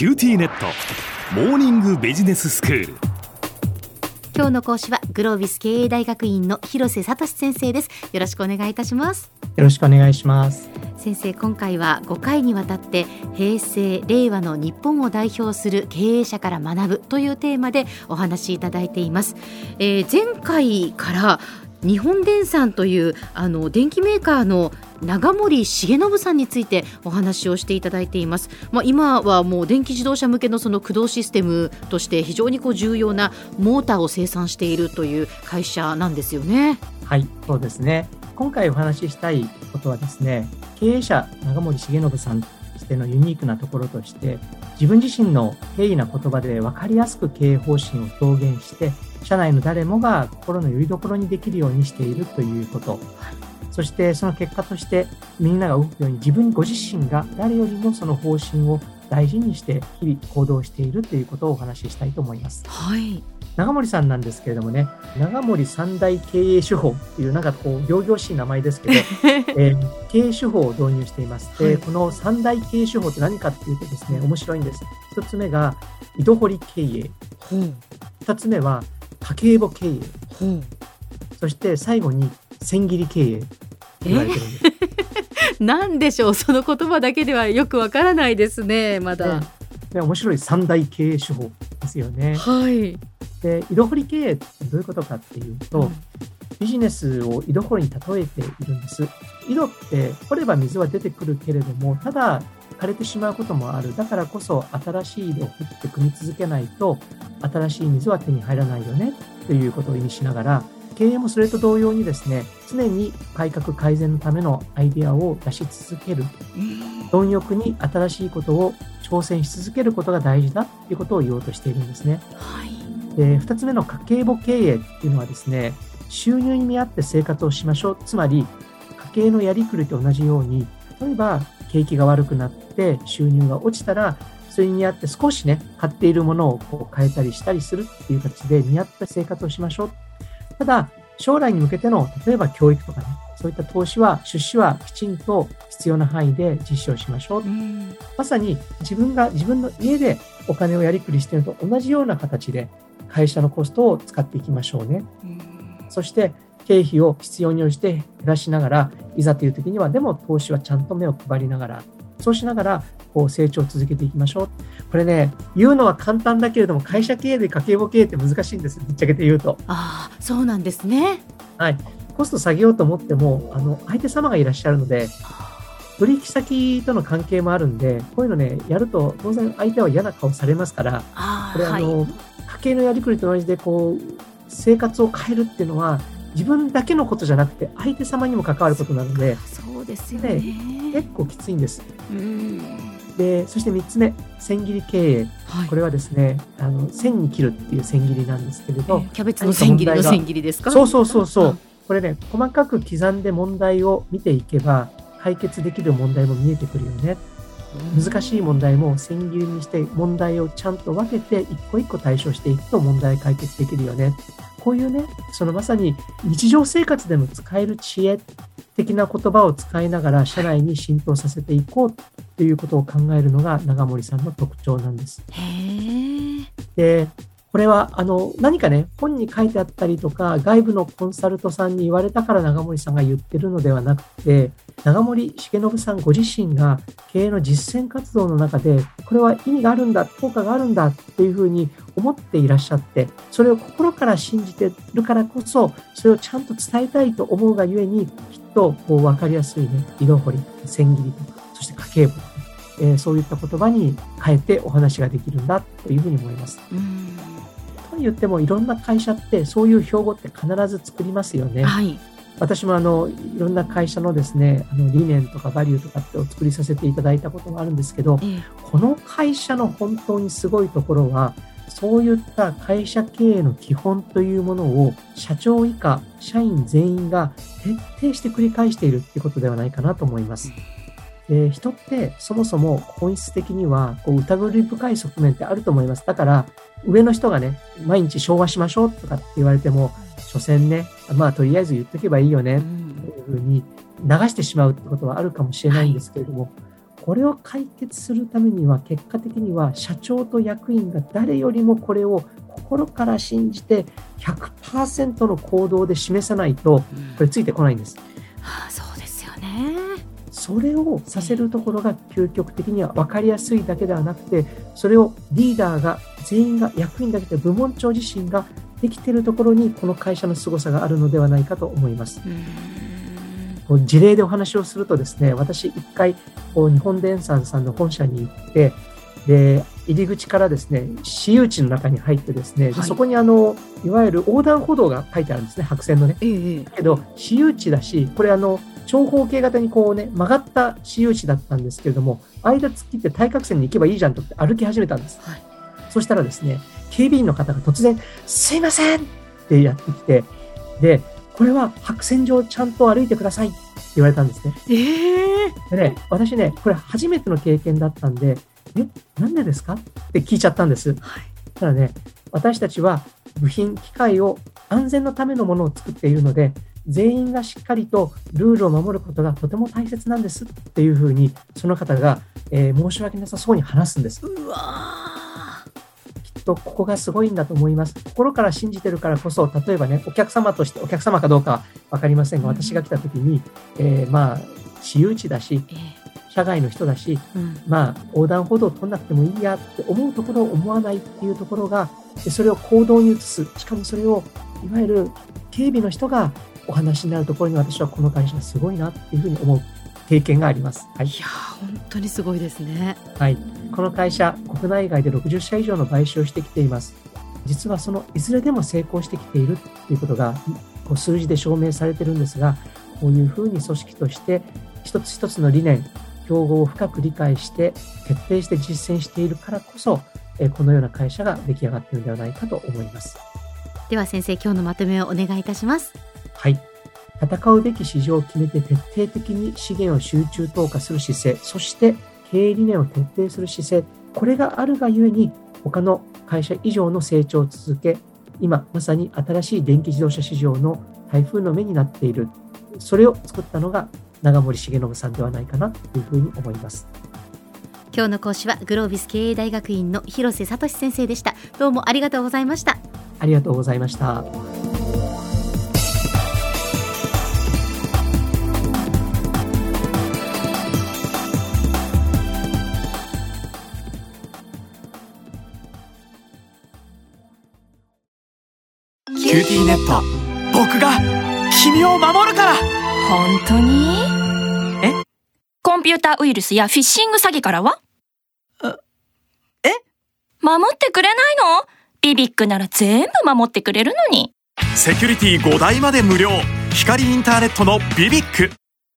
QTnet。モーニングビジネススクール。今日の講師はグロービス経営大学院の広瀬聡先生です。よろしくお願いいたします。よろしくお願いします。先生今回は5回にわたって平成令和の日本を代表する経営者から学ぶというテーマでお話しいただいています、えー、前回から日本電産というあの電機メーカーの長森重信さんについてお話をしていただいています。まあ、今はもう電気自動車向けのその駆動システムとして非常にこう重要なモーターを生産しているという会社なんですよね。はい、そうですね。今回お話ししたいことはですね、経営者長森重信さんとしてのユニークなところとして、自分自身の平易な言葉で分かりやすく経営方針を表現して、社内の誰もが心の拠り所にできるようにしているということ。そしてその結果としてみんなが動くように自分ご自身が誰よりもその方針を大事にして日々行動しているということをお話ししたいと思います。はい。長森さんなんですけれどもね、長森三大経営手法っていうなんかこう、行々しい名前ですけど、えー、経営手法を導入しています。で、はい、この三大経営手法って何かっていうとですね、面白いんです。一つ目が、井戸掘り経営。二つ目は、家計簿経営。そして最後に、千切り経営。言われてるんです。何でしょう？その言葉だけではよくわからないですねまだ。ね、面白い三大経営手法ですよね。はい。で井戸掘り経営ってどういうことかっていうと、うん、ビジネスを井戸掘りに例えているんです。井戸って掘れば水は出てくるけれども、ただ枯れてしまうこともある。だからこそ新しい井戸を掘って組み続けないと、新しい水は手に入らないよねということを意味しながら、経営もそれと同様にですね、常に改革改善のためのアイデアを出し続ける。貪欲に新しいことを挑戦し続けることが大事だということを言おうとしているんですね。はい。で、二つ目の家計簿経営っていうのはですね、収入に見合って生活をしましょう。つまり、家計のやりくりと同じように、例えば、景気が悪くなって収入が落ちたら、それに見合って少しね、買っているものをこう変えたりしたりするっていう形で見合った生活をしましょう。ただ、将来に向けての、例えば教育とかね、そういった投資は、出資はきちんと必要な範囲で実施をしましょう。まさに自分が自分の家でお金をやりくりしているのと同じような形で、会社のコストを使っていきましょうね。そして経費を必要に応じて減らしながら、いざという時にはでも投資はちゃんと目を配りながら、そうしながらこう成長を続けていきましょう。これね、言うのは簡単だけれども、会社経営で家計簿経営って難しいんです、ぶっちゃけて言うと。ああ、そうなんですね。はい。コスト下げようと思っても、あの、相手様がいらっしゃるので、取引先との関係もあるんで、こういうのね、やると当然相手は嫌な顔されますから、これあの、はい家計のやりくりと同じで、こう、生活を変えるっていうのは、自分だけのことじゃなくて、相手様にも関わることなので、そうですよね。結構きついんです。で、そして3つ目、千切り経営。はい、これはですね、あの、千に切るっていう千切りなんですけれど、キャベツの千切りの千切りですか？そうそうそうそう。これね、細かく刻んで問題を見ていけば、解決できる問題も見えてくるよね。難しい問題も千切りにして問題をちゃんと分けて一個一個対処していくと問題解決できるよね。こういうね、そのまさに日常生活でも使える知恵的な言葉を使いながら社内に浸透させていこうということを考えるのが長森さんの特徴なんです。で、これは、あの、何かね、本に書いてあったりとか、外部のコンサルトさんに言われたから長森さんが言ってるのではなくて、長森重信さんご自身が経営の実践活動の中で、これは意味があるんだ、効果があるんだっていうふうに思っていらっしゃって、それを心から信じてるからこそ、それをちゃんと伝えたいと思うがゆえに、きっとこう分かりやすいね、井戸掘り、千切りとか、そして家計簿とか、えー、そういった言葉に変えてお話ができるんだというふうに思います。と言ってもいろんな会社ってそういう標語って必ず作りますよね。はい、私もあのいろんな会社のですねあの理念とかバリューとかってを作りさせていただいたことがあるんですけど、えこの会社の本当にすごいところはそういった会社経営の基本というものを社長以下社員全員が徹底して繰り返しているっていうことではないかなと思います。で人ってそもそも本質的にはこう疑り深い側面ってあると思います。だから上の人がね、毎日昭和しましょうとかって言われても、所詮ね、まあとりあえず言っとけばいいよね、というふうに流してしまうってことはあるかもしれないんですけれども、これを解決するためには結果的には社長と役員が誰よりもこれを心から信じて100%の行動で示さないとこれついてこないんです。はあ、それをさせるところが究極的には分かりやすいだけではなくてそれをリーダーが全員が役員だけで部門長自身ができているところにこの会社の凄さがあるのではないかと思います。事例でお話をするとですね私一回こう日本電産さんの本社に行ってで入り口からですね私有地の中に入ってですね、はい。そこにあのいわゆる横断歩道が書いてあるんですね白線のね。ええけど私有地だしこれあの長方形型にこうね曲がった私有地だったんですけれども間突っ切って対角線に行けばいいじゃんとって歩き始めたんです、はい。そしたらですね警備員の方が突然「すいません!」ってやってきてでこれは白線上ちゃんと歩いてくださいって言われたんですね。ええ。でね私ねこれ初めての経験だったんで「えなんでですか?」って聞いちゃったんですはい。ただね、私たちは部品、機械を安全のためのものを作っているので、全員がしっかりとルールを守ることがとても大切なんですっていうふうに、その方が、えー申し訳なさそうに話すんです。うわきっとここがすごいんだと思います。心から信じてるからこそ、例えばね、お客様として、お客様かどうかはわかりませんが、うん私が来た時に、えーまあ、私有地だし、社外の人だし、えうん。まあ、横断歩道を取んなくてもいいやって思うところを思わないっていうところが、でそれを行動に移す。しかもそれを、いわゆる警備の人がお話になるところに私はこの会社すごいなっていうふうに思う経験があります。はいい。やー本当にすごいですね。はい。この会社、国内外で60社以上の買収をしてきています。実はそのいずれでも成功してきているっていうことが、こう数字で証明されてるんですが、こういうふうに組織として一つ一つの理念、競合を深く理解して、徹底して実践しているからこそ、えーこのような会社が出来上がっているのではないかと思います。では先生今日のまとめをお願いいたします。はい。戦うべき市場を決めて徹底的に資源を集中投下する姿勢、そして経営理念を徹底する姿勢、これがあるがゆえに、他の会社以上の成長を続け、今まさに新しい電気自動車市場の台風の目になっている。それを作ったのが長森重信さんではないかなというふうに思います。今日の講師はグロービス経営大学院の広瀬聡先生でした。どうもありがとうございました。ありがとうございました。QTnet 僕が君を守るから本当に？え？コンピューターウイルスやフィッシング詐欺からは？え？守ってくれないの？ BBIQ なら全部守ってくれるのに。セキュリティ5台まで無料。光インターネットの BBIQ